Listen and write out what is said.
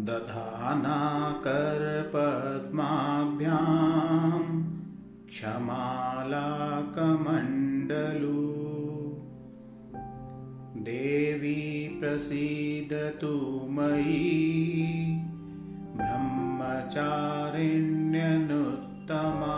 दधानाकरपद्माभ्यां क्षमालाकमण्डलू। देवी प्रसीदतु मयि ब्रह्मचारिण्यनुत्तमा।